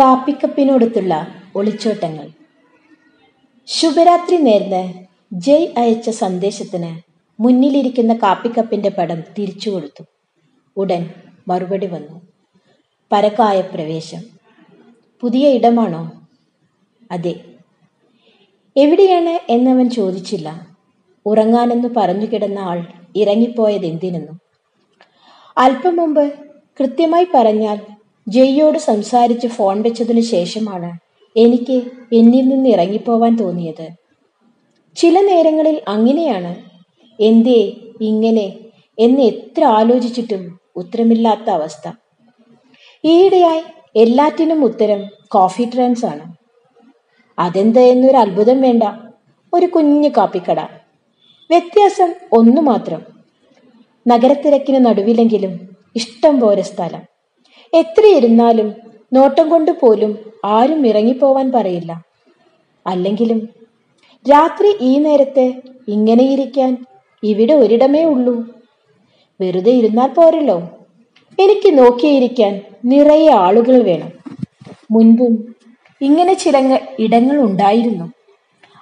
കാപ്പിക്കപ്പിനോടത്തുള്ള ഒളിച്ചോട്ടങ്ങൾ. ശുഭരാത്രി നേർന്ന് ജയ് അയച്ച സന്ദേശത്തിന് മുന്നിലിരിക്കുന്ന കാപ്പിക്കപ്പിന്റെ പടം തിരിച്ചു കൊടുത്തു. ഉടൻ മറുപടി വന്നു. പരക്കായ പ്രവേശം. പുതിയ ഇടമാണോ? അതെ. എവിടെയാണ് എന്നവൻ ചോദിച്ചില്ല. ഉറങ്ങാനെന്ന് പറഞ്ഞു കിടന്ന ആൾ ഇറങ്ങിപ്പോയത് എന്തിനെന്നും. അല്പം മുമ്പ് കൃത്യമായി പറഞ്ഞാൽ ജയ്യോട് സംസാരിച്ച് ഫോൺ വെച്ചതിനു ശേഷമാണ് എനിക്ക് എന്നിൽ നിന്ന് ഇറങ്ങിപ്പോവാൻ തോന്നിയത്. ചില നേരങ്ങളിൽ അങ്ങനെയാണ്. എന്തേ ഇങ്ങനെ? എന്ന് എത്ര ആലോചിച്ചിട്ടും ഉത്തരമില്ലാത്ത അവസ്ഥ. ഈയിടെയായി എല്ലാറ്റിനും ഉത്തരം കോഫി ട്രെൻസ് ആണ്. അതെന്ത് എന്നൊരു അത്ഭുതം വേണ്ട. ഒരു കുഞ്ഞു കാപ്പിക്കട. വ്യത്യാസം ഒന്നു മാത്രം. നഗരത്തിരക്കിന് നടുവിലെങ്കിലും ഇഷ്ടം പോലെ സ്ഥലം. എത്ര ഇരുന്നാലും നോട്ടം കൊണ്ട് പോലും ആരും ഇറങ്ങിപ്പോവാൻ പറയില്ല. അല്ലെങ്കിലും രാത്രി ഈ നേരത്ത് ഇങ്ങനെയിരിക്കാൻ ഇവിടെ ഒരിടമേ ഉള്ളൂ. വെറുതെ ഇരുന്നാൽ പോരല്ലോ. എനിക്ക് നോക്കിയിരിക്കാൻ നിറയെ ആളുകൾ വേണം. മുൻപും ഇങ്ങനെ ചില ഇടങ്ങൾ ഉണ്ടായിരുന്നു.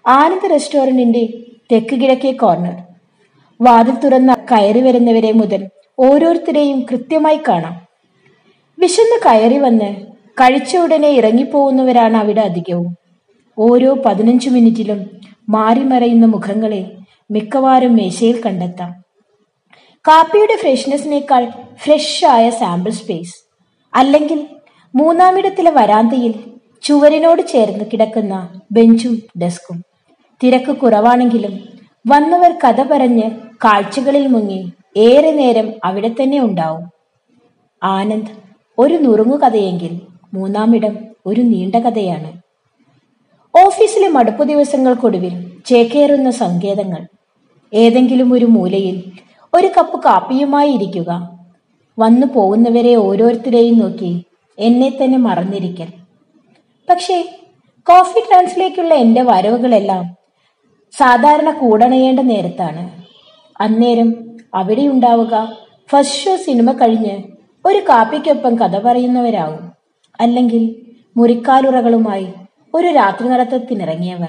ആനന്ദ റെസ്റ്റോറന്റിന്റെ തെക്ക് കിഴക്കേ കോർണർ. വാതിൽ തുറന്ന കയറി വരുന്നവരെ മുതൽ ഓരോരുത്തരെയും കൃത്യമായി കാണാം. വിശന്ന് കയറി വന്ന് കഴിച്ച ഉടനെ ഇറങ്ങിപ്പോകുന്നവരാണ് അവിടെ അധികവും. ഓരോ പതിനഞ്ചു മിനിറ്റിലും മാറി മറയുന്ന മുഖങ്ങളെ മിക്കവാറും മേശയിൽ കണ്ടെത്താം. കാപ്പിയുടെ ഫ്രഷ്നെസ്സിനേക്കാൾ ഫ്രഷ് ആയ സാമ്പിൾ സ്പേസ്. അല്ലെങ്കിൽ മൂന്നാമിടത്തിലെ വരാന്തയിൽ ചുവരിനോട് ചേർന്ന് കിടക്കുന്ന ബെഞ്ചും ഡെസ്കും. തിരക്ക് കുറവാണെങ്കിലും വന്നവർ കഥ പറഞ്ഞ് കാഴ്ചകളിൽ മുങ്ങി ഏറെ നേരം അവിടെ തന്നെ ഉണ്ടാവും. ആനന്ദ് ഒരു നുറുങ്ങു കഥയെങ്കിൽ മൂന്നാമിടം ഒരു നീണ്ട കഥയാണ്. ഓഫീസിലെ മടുപ്പു ദിവസങ്ങൾക്കൊടുവിൽ ചേക്കേറുന്ന സങ്കേതങ്ങൾ. ഏതെങ്കിലും ഒരു മൂലയിൽ ഒരു കപ്പ് കാപ്പിയുമായി ഇരിക്കുക. വന്നു പോകുന്നവരെ ഓരോരുത്തരെയും നോക്കി എന്നെ തന്നെ മറന്നിരിക്കൽ. പക്ഷേ കോഫി ട്രാൻസിലേക്കുള്ള എന്റെ വരവുകളെല്ലാം സാധാരണ കൂടണയേണ്ട നേരത്താണ്. അന്നേരം അവിടെ ഉണ്ടാവുക. ഫസ്റ്റ് ഷോ സിനിമ കഴിഞ്ഞ് ഒരു കാപ്പിക്കൊപ്പം കഥ പറയുന്നവരാവും. അല്ലെങ്കിൽ മുറിക്കാലുറകളുമായി ഒരു രാത്രി നടത്തത്തിനിറങ്ങിയവർ.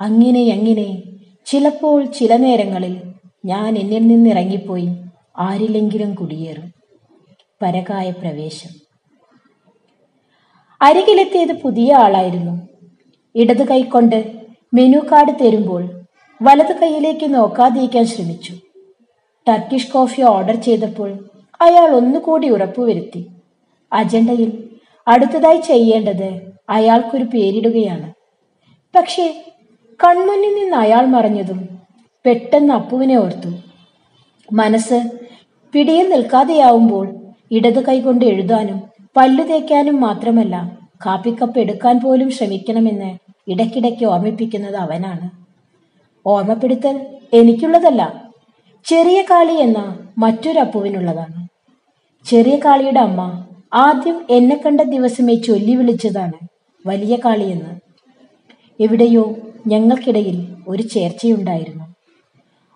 അങ്ങനെ അങ്ങനെ ചിലപ്പോൾ ചില നേരങ്ങളിൽ ഞാൻ എന്നിൽ നിന്നിറങ്ങിപ്പോയി ആരിലെങ്കിലും കുടിയേറും. പരകായ പ്രവേശം. അരികിലെത്തിയത് പുതിയ ആളായിരുന്നു. ഇടത് കൈകൊണ്ട് മെനു കാർഡ് തരുമ്പോൾ വലത് കൈയിലേക്ക് നോക്കാതിരിക്കാൻ ശ്രമിച്ചു. ടർക്കിഷ് കോഫി ഓർഡർ ചെയ്തപ്പോൾ അയാൾ ഒന്നുകൂടി ഉറപ്പുവരുത്തി അജണ്ടയിൽ അടുത്തതായി ചെയ്യേണ്ടത് അയാൾക്കൊരു പേരിടുകയാണ്. പക്ഷേ കൺമുന്നിൽ നിന്ന് അയാൾ മറഞ്ഞതും പെട്ടെന്ന് അപ്പുവിനെ ഓർത്തു. മനസ്സ് പിടിയിൽ നിൽക്കാതെയാവുമ്പോൾ ഇടത് കൈകൊണ്ട് എഴുതാനും പല്ലു തേക്കാനും മാത്രമല്ല കാപ്പിക്കപ്പ് എടുക്കാൻ പോലും ശ്രമിക്കണമെന്ന് ഇടയ്ക്കിടയ്ക്ക് ഓർമ്മിപ്പിക്കുന്നത് അവനാണ്. ഓർമ്മപ്പെടുത്തൽ എനിക്കുള്ളതല്ല ചെറിയ കാളി എന്ന മറ്റൊരു അപ്പുവിനുള്ളതാണ് ചെറിയ കാളിയുടെ അമ്മ ആദ്യം എന്നെ കണ്ട ദിവസമേ ചൊല്ലി വിളിച്ചതാണ്. വലിയ കാളിയെന്ന്. എവിടെയോ ഞങ്ങൾക്കിടയിൽ ഒരു ചേർച്ചയുണ്ടായിരുന്നു.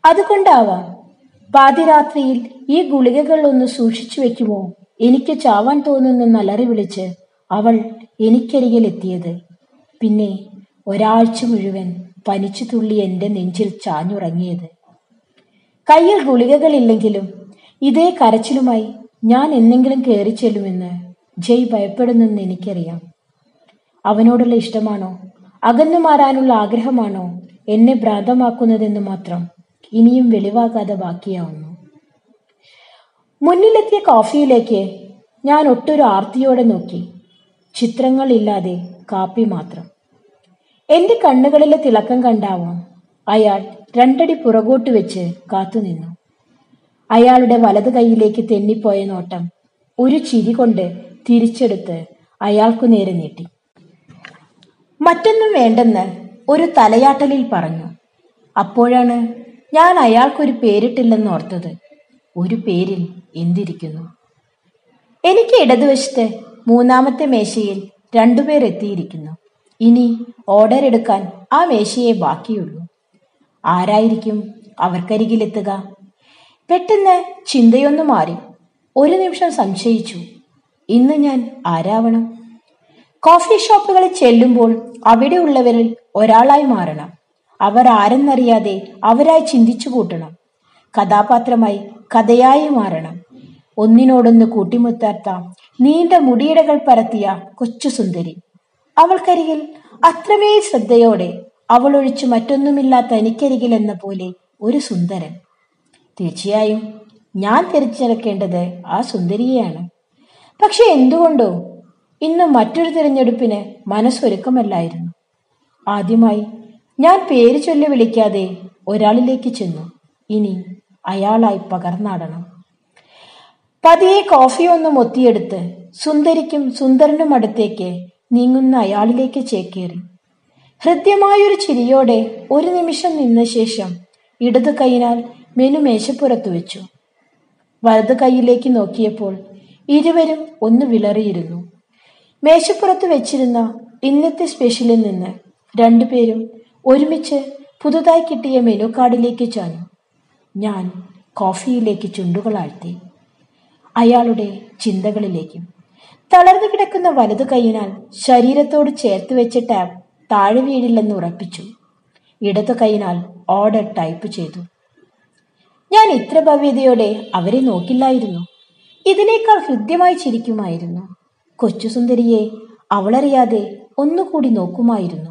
അതുകൊണ്ടാവാം. പാതിരാത്രിയിൽ ഈ ഗുളികകൾ ഒന്ന് സൂക്ഷിച്ചു വെക്കുമോ? എനിക്ക് ചാവാൻ തോന്നുന്ന അലറി വിളിച്ച് അവൾ എനിക്കരികിൽ എത്തിയത്. പിന്നെ ഒരാഴ്ച മുഴുവൻ പനിച്ചു തുള്ളി എന്റെ നെഞ്ചിൽ ചാഞ്ഞുറങ്ങിയത്. കയ്യിൽ ഗുളികകളില്ലെങ്കിലും ഇതേ കരച്ചിലുമായി ഞാൻ എന്നെങ്കിലും കയറി ചെല്ലുമെന്ന് ജയ് ഭയപ്പെടുന്നെന്ന് എനിക്കറിയാം. അവനോടുള്ള ഇഷ്ടമാണോ? അകന്നു മാറാനുള്ള ആഗ്രഹമാണോ? എന്നെ ഭ്രാന്തമാക്കുന്നതെന്ന് മാത്രം ഇനിയും വെളിവാകാതെ ബാക്കിയാവുന്നു. മുന്നിലെത്തിയ കോഫിയിലേക്ക് ഞാൻ ഒട്ടൊരു ആർത്തിയോടെ നോക്കി. ചിത്രങ്ങളില്ലാതെ കാപ്പി മാത്രം. എന്റെ കണ്ണുകളിലെ തിളക്കം കണ്ടാവാം. അയാൾ രണ്ടടി പുറകോട്ട് വെച്ച് കാത്തുനിന്നു. അയാളുടെ വലത് കൈയിലേക്ക് തെന്നിപ്പോയ നോട്ടം ഒരു ചിരി കൊണ്ട് തിരിച്ചെടുത്ത് അയാൾക്കു നേരെ നീട്ടി. മറ്റൊന്നും വേണ്ടെന്ന് ഒരു തലയാട്ടലിൽ പറഞ്ഞു. അപ്പോഴാണ് ഞാൻ അയാൾക്കൊരു പേരിട്ടില്ലെന്ന് ഓർത്തത്. ഒരു പേരിൽ എന്തിരിക്കുന്നു? എനിക്ക് ഇടതുവശത്ത് മൂന്നാമത്തെ മേശയിൽ രണ്ടുപേർ എത്തിയിരിക്കുന്നു. ഇനി ഓർഡർ എടുക്കാൻ ആ മേശയെ ബാക്കിയുള്ളൂ. ആരായിരിക്കും അവർക്കരികിലെത്തുക? പെട്ടെന്ന് ചിന്തയൊന്നു മാറി. ഒരു നിമിഷം സംശയിച്ചു. ഇന്ന് ഞാൻ ആരാവണം? കോഫി ഷോപ്പുകളിൽ ചെല്ലുമ്പോൾ അവിടെയുള്ളവരിൽ ഒരാളായി മാറണം. അവർ ആരെന്നറിയാതെ അവരായി ചിന്തിച്ചു കൂട്ടണം. കഥാപാത്രമായി കഥയായി മാറണം. ഒന്നിനോടൊന്ന് കൂട്ടിമുത്താത്ത നീണ്ട മുടിയിടകൾ പരത്തിയ കൊച്ചു സുന്ദരി. അവൾക്കരികിൽ അത്രമേ ശ്രദ്ധയോടെ അവൾ ഒഴിച്ചു മറ്റൊന്നുമില്ലാത്ത എനിക്കരികിൽ എന്ന പോലെ ഒരു സുന്ദരൻ. തീർച്ചയായും ഞാൻ തിരഞ്ഞെടുക്കേണ്ടത് ആ സുന്ദരിയെയാണ്. പക്ഷെ എന്തുകൊണ്ടോ ഇന്ന് മറ്റൊരു തിരഞ്ഞെടുപ്പിന് മനസ്സൊരുക്കമല്ലായിരുന്നു. ആദ്യമായി ഞാൻ പേര് ചൊല്ലി വിളിക്കാതെ ഒരാളിലേക്ക് ചെന്നു. ഇനി അയാളായി പകർന്നാടണം. പതിയെ കോഫി ഒന്നും ഒത്തിയെടുത്ത് സുന്ദരിക്കും സുന്ദരനും അടുത്തേക്ക് നീങ്ങുന്ന അയാളിലേക്ക് ചേക്കേറി. ഹൃദ്യമായൊരു ചിരിയോടെ ഒരു നിമിഷം നിന്ന ശേഷം ഇടതു കൈയിനാൽ മെനു മേശപ്പുറത്ത് വെച്ചു. വലത് കൈയിലേക്ക് നോക്കിയപ്പോൾ ഇരുവരും ഒന്ന് വിളറിയിരുന്നു. മേശപ്പുറത്ത് വെച്ചിരുന്ന ഇന്നത്തെ സ്പെഷ്യലിൽ നിന്ന് രണ്ടുപേരും ഒരുമിച്ച് പുതുതായി കിട്ടിയ മെനു കാർഡിലേക്ക് ചാഞ്ഞു. ഞാൻ കോഫിയിലേക്ക് ചുണ്ടുകളാഴ്ത്തി അയാളുടെ ചിന്തകളിലേക്കും തളർന്നു കിടക്കുന്ന വലതു കൈയിനാൽ ശരീരത്തോട് ചേർത്ത് വെച്ച ടാബ് താഴെ വീഴില്ലെന്ന് ഉറപ്പിച്ചു. ഇടതു കൈയിനാൽ ഓർഡർ ടൈപ്പ് ചെയ്തു. ഞാൻ ഇത്ര ഭവ്യതയോടെ അവരെ നോക്കില്ലായിരുന്നു. ഇതിനേക്കാൾ ഹൃദ്യമായി ചിരിക്കുമായിരുന്നു. കൊച്ചുസുന്ദരിയെ അവളറിയാതെ ഒന്നുകൂടി നോക്കുമായിരുന്നു.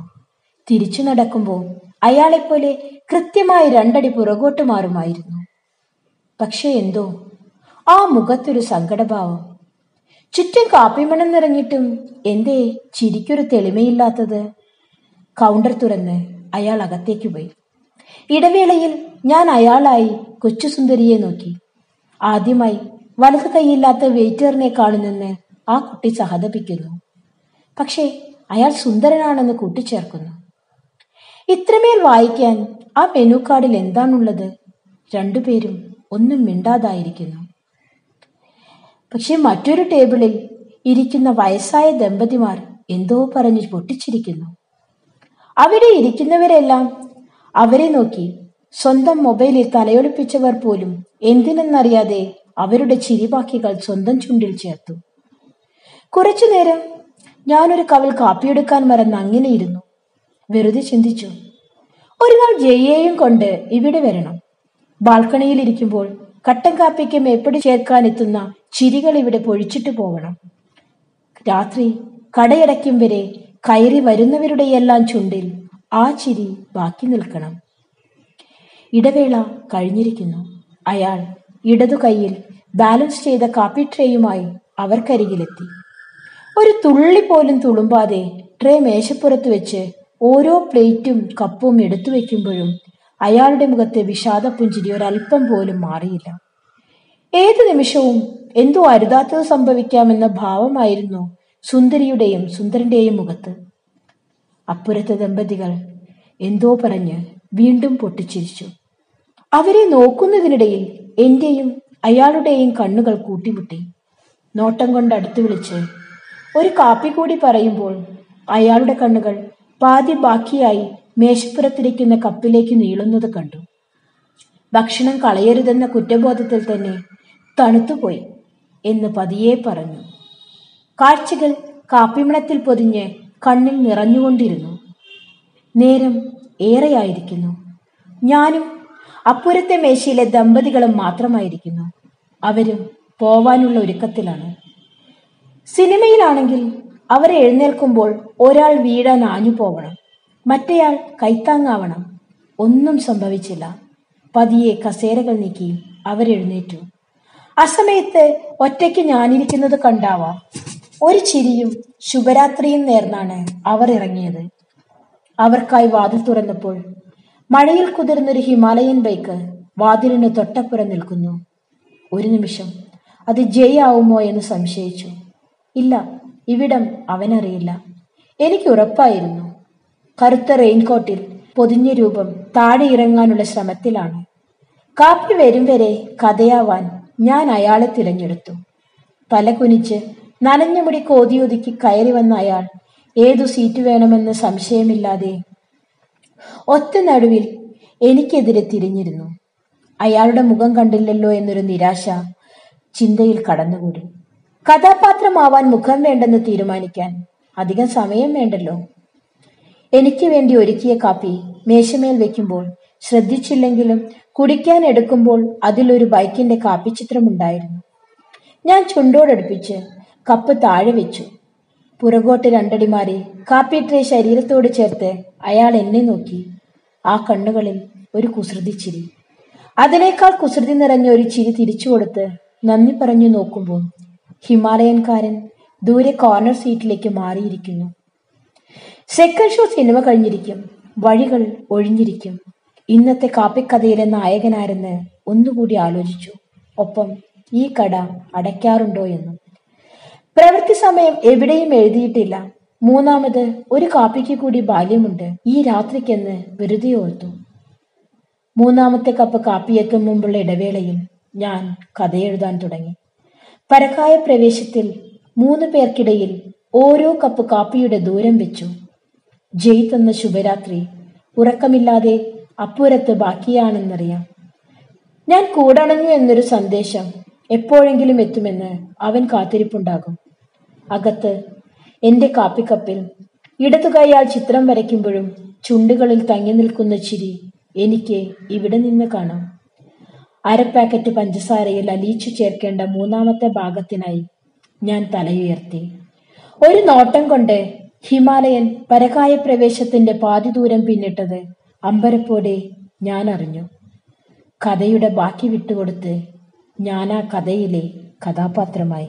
തിരിച്ചു നടക്കുമ്പോൾ അയാളെപ്പോലെ കൃത്യമായി രണ്ടടി പുറകോട്ട് മാറുമായിരുന്നു. പക്ഷെ എന്തോ ആ മുഖത്തൊരു സങ്കടഭാവം. ചുറ്റും കാപ്പിമണം നിറഞ്ഞിട്ടും എന്തേ ചിരിക്കൊരു തെളിമയില്ലാത്തത്. കൗണ്ടർ തുറന്ന് അയാൾ അകത്തേക്ക് പോയി. ഇടവേളയിൽ ഞാൻ അയാളായി കൊച്ചുസുന്ദരിയെ നോക്കി. ആദ്യമായി വലത് കൈയില്ലാത്ത വെയിറ്ററിനെ കാണുന്നെന്ന് ആ കുട്ടി സഹതപിക്കുന്നു. പക്ഷേ അയാൾ സുന്ദരനാണെന്ന് കൂട്ടിച്ചേർക്കുന്നു. ഇത്രമേൽ വായിക്കാൻ ആ മെനു കാർഡിൽ എന്താണുള്ളത്? രണ്ടുപേരും ഒന്നും മിണ്ടാതായിരിക്കുന്നു. പക്ഷെ മറ്റൊരു ടേബിളിൽ ഇരിക്കുന്ന വയസ്സായ ദമ്പതിമാർ എന്തോ പറഞ്ഞ് പൊട്ടിച്ചിരിക്കുന്നു. അവിടെ ഇരിക്കുന്നവരെല്ലാം അവരെ നോക്കി സ്വന്തം മൊബൈലിൽ തലയൊളിപ്പിച്ചവർ പോലും എന്തിനെന്നറിയാതെ അവരുടെ ചിരിവാക്കികൾ സ്വന്തം ചുണ്ടിൽ ചേർത്തു. കുറച്ചു നേരം ഞാനൊരു കവൽ കാപ്പിയെടുക്കാൻ മറന്ന് അങ്ങനെ ഇരുന്നു വെറുതെ ചിന്തിച്ചു ഒരു നാൾ ജയ്യെയും കൊണ്ട് ഇവിടെ വരണം. ബാൽക്കണിയിൽ ഇരിക്കുമ്പോൾ കട്ടൻ കാപ്പിക്ക് മേപ്പടി ചേർക്കാൻ എത്തുന്ന ചിരികൾ ഇവിടെ പൊഴിച്ചിട്ട് പോകണം രാത്രി കടയടയ്ക്കും വരെ കയറി വരുന്നവരുടെയെല്ലാം ചുണ്ടിൽ ആ ചിരി ബാക്കി നിൽക്കണം. ഇടവേള കഴിഞ്ഞിരിക്കുന്നു. അയാൾ ഇടതു കൈയിൽ ബാലൻസ് ചെയ്ത കാപ്പി ട്രേയുമായി അവർക്കരികിലെത്തി. ഒരു തുള്ളി പോലും തുളുമ്പാതെ ട്രേ മേശപ്പുറത്ത് വെച്ച് ഓരോ പ്ലേറ്റും കപ്പും എടുത്തു വെക്കുമ്പോഴും അയാളുടെ മുഖത്തെ വിഷാദപ്പുഞ്ചിരി ഒരല്പം പോലും മാറിയില്ല. ഏതു നിമിഷവും എന്തോ അരുതാത്തത് സംഭവിക്കാമെന്ന ഭാവമായിരുന്നു സുന്ദരിയുടെയും സുന്ദരന്റെയും മുഖത്ത്. അപ്പുറത്തെ ദമ്പതികൾ എന്തോ പറഞ്ഞ് വീണ്ടും പൊട്ടിച്ചിരിച്ചു. അവരെ നോക്കുന്നതിനിടയിൽ എന്റെയും അയാളുടെയും കണ്ണുകൾ കൂട്ടിമുട്ടി. നോട്ടം കൊണ്ട് അടുത്തു വിളിച്ച് ഒരു കാപ്പി കൂടി പറയുമ്പോൾ അയാളുടെ കണ്ണുകൾ പാതി ബാക്കിയായി മേശപ്പുറത്തിരിക്കുന്ന കപ്പിലേക്ക് നീളുന്നത് കണ്ടു. ഭക്ഷണം കളയരുതെന്ന കുറ്റബോധത്തിൽ തന്നെ തണുത്തുപോയി എന്ന് പതിയെ പറഞ്ഞു. കാഴ്ചകൾ കാപ്പിമണത്തിൽ പൊതിഞ്ഞ് കണ്ണിൽ നിറഞ്ഞുകൊണ്ടിരുന്നു. നേരം ഏറെയായിരിക്കുന്നു. ഞാനും അപ്പുരത്തെ മേശയിലെ ദമ്പതികളും മാത്രമായിരിക്കുന്നു. അവരും പോവാനുള്ള ഒരുക്കത്തിലാണ്. സിനിമയിലാണെങ്കിൽ അവരെ എഴുന്നേൽക്കുമ്പോൾ ഒരാൾ വീഴാൻ ആഞ്ഞു പോവണം. മറ്റേയാൾ കൈത്താങ്ങാവണം. ഒന്നും സംഭവിച്ചില്ല. പതിയെ കസേരകൾ നീക്കി അവരെഴുന്നേറ്റു അസമയത്ത് ഒറ്റയ്ക്ക് ഞാനിരിക്കുന്നത് കണ്ടാവാം. ഒരു ചിരിയും ശുഭരാത്രിയും നേർന്നാണ് അവർ ഇറങ്ങിയത്. അവർക്കായി വാതിൽ തുറന്നപ്പോൾ മഴയിൽ കുതിർന്നൊരു ഹിമാലയൻ ബൈക്ക് വാതിലിന് തൊട്ടപ്പുറം നിൽക്കുന്നു. ഒരു നിമിഷം അത് ജയ് ആവുമോ എന്ന് സംശയിച്ചു. ഇല്ല ഇവിടം അവനറിയില്ല. എനിക്ക് ഉറപ്പായിരുന്നു. കറുത്ത റെയിൻകോട്ടിൽ പൊതിഞ്ഞ രൂപം താഴെ ഇറങ്ങാനുള്ള ശ്രമത്തിലാണ്. കാപ്പി വരും വരെ കഥയാവാൻ ഞാൻ അയാളെ തിരഞ്ഞെടുത്തു. തല കുനിച്ച് നനഞ്ഞ മുടി കോതിയൊതുക്കി കയറി വന്ന അയാൾ ഏതു സീറ്റ് വേണമെന്ന് സംശയമില്ലാതെ ഒറ്റ നടുവിൽ എനിക്കെതിരെ തിരിഞ്ഞിരുന്നു. അയാളുടെ മുഖം കണ്ടില്ലല്ലോ എന്നൊരു നിരാശ ചിന്തയിൽ കടന്നുകൂടി. കഥാപാത്രമാവാൻ മുഖം വേണ്ടെന്ന് തീരുമാനിക്കാൻ അധികം സമയം വേണ്ടല്ലോ. എനിക്ക് വേണ്ടി ഒരുക്കിയ കാപ്പി മേശമേൽ വെക്കുമ്പോൾ ശ്രദ്ധിച്ചില്ലെങ്കിലും കുടിക്കാൻ എടുക്കുമ്പോൾ അതിലൊരു ബൈക്കിന്റെ കാപ്പിച്ചിത്രമുണ്ടായിരുന്നു ഞാൻ ചുണ്ടോടടുപ്പിച്ച് കപ്പ് താഴെ വെച്ചു. പുറകോട്ട് രണ്ടടി മാറി കാപ്പി ട്രേ ശരീരത്തോട് ചേർത്ത് അയാൾ എന്നെ നോക്കി. ആ കണ്ണുകളിൽ ഒരു കുസൃതി ചിരി. അതിനേക്കാൾ കുസൃതി നിറഞ്ഞ ഒരു ചിരി തിരിച്ചു കൊടുത്ത് നന്ദി പറഞ്ഞു നോക്കുമ്പോൾ ഹിമാലയൻകാരൻ ദൂരെ കോർണർ സീറ്റിലേക്ക് മാറിയിരിക്കുന്നു. സെക്കൻഡ് ഷോ സിനിമ കഴിഞ്ഞിരിക്കും. വഴികൾ ഒഴിഞ്ഞിരിക്കും. ഇന്നത്തെ കാപ്പിക്കഥയിലെ നായകനാരെന്ന് ഒന്നുകൂടി ആലോചിച്ചു. ഒപ്പം ഈ കട അടയ്ക്കാറുണ്ടോ എന്നും. പ്രവൃത്തി സമയം എവിടെയും എഴുതിയിട്ടില്ല. മൂന്നാമത് ഒരു കാപ്പിക്ക് കൂടി ബാല്യമുണ്ട്. ഈ രാത്രിക്കെന്ന് വെറുതെ ഓർത്തു. മൂന്നാമത്തെ കപ്പ് കാപ്പിയെത്തും മുമ്പുള്ള ഇടവേളയിൽ ഞാൻ കഥയെഴുതാൻ തുടങ്ങി. പരക്കായ പ്രവേശത്തിൽ മൂന്ന് പേർക്കിടയിൽ ഓരോ കപ്പ് കാപ്പിയുടെ ദൂരം വെച്ചു. ജയ് തന്ന ശുഭരാത്രി ഉറക്കമില്ലാതെ അപ്പുറത്ത് ബാക്കിയാണെന്നറിയാം. ഞാൻ കൂടണഞ്ഞു എന്നൊരു സന്ദേശം എപ്പോഴെങ്കിലും എത്തുമെന്ന് അവൻ കാത്തിരിപ്പുണ്ടാകും. അകത്ത്. എന്റെ കാപ്പിക്കപ്പിൽ. ഇടതുകൈയാൽ ചിത്രം വരയ്ക്കുമ്പോഴും ചുണ്ടുകളിൽ തങ്ങി നിൽക്കുന്ന ചിരി എനിക്ക് ഇവിടെ നിന്ന് കാണാം. അര പാക്കറ്റ് പഞ്ചസാരയിൽ അലിയിച്ചു ചേർക്കേണ്ട മൂന്നാമത്തെ ഭാഗത്തിനായി ഞാൻ തലയുയർത്തി. ഒരു നോട്ടം കൊണ്ട് ഹിമാലയൻ പരകായ പ്രവേശത്തിന്റെ പാതി ദൂരം പിന്നിട്ടത് അമ്പരപ്പോടെ ഞാൻ അറിഞ്ഞു. കഥയുടെ ബാക്കി വിട്ടുകൊടുത്ത് ഞാൻ ആ കഥയിലെ കഥാപാത്രമായി.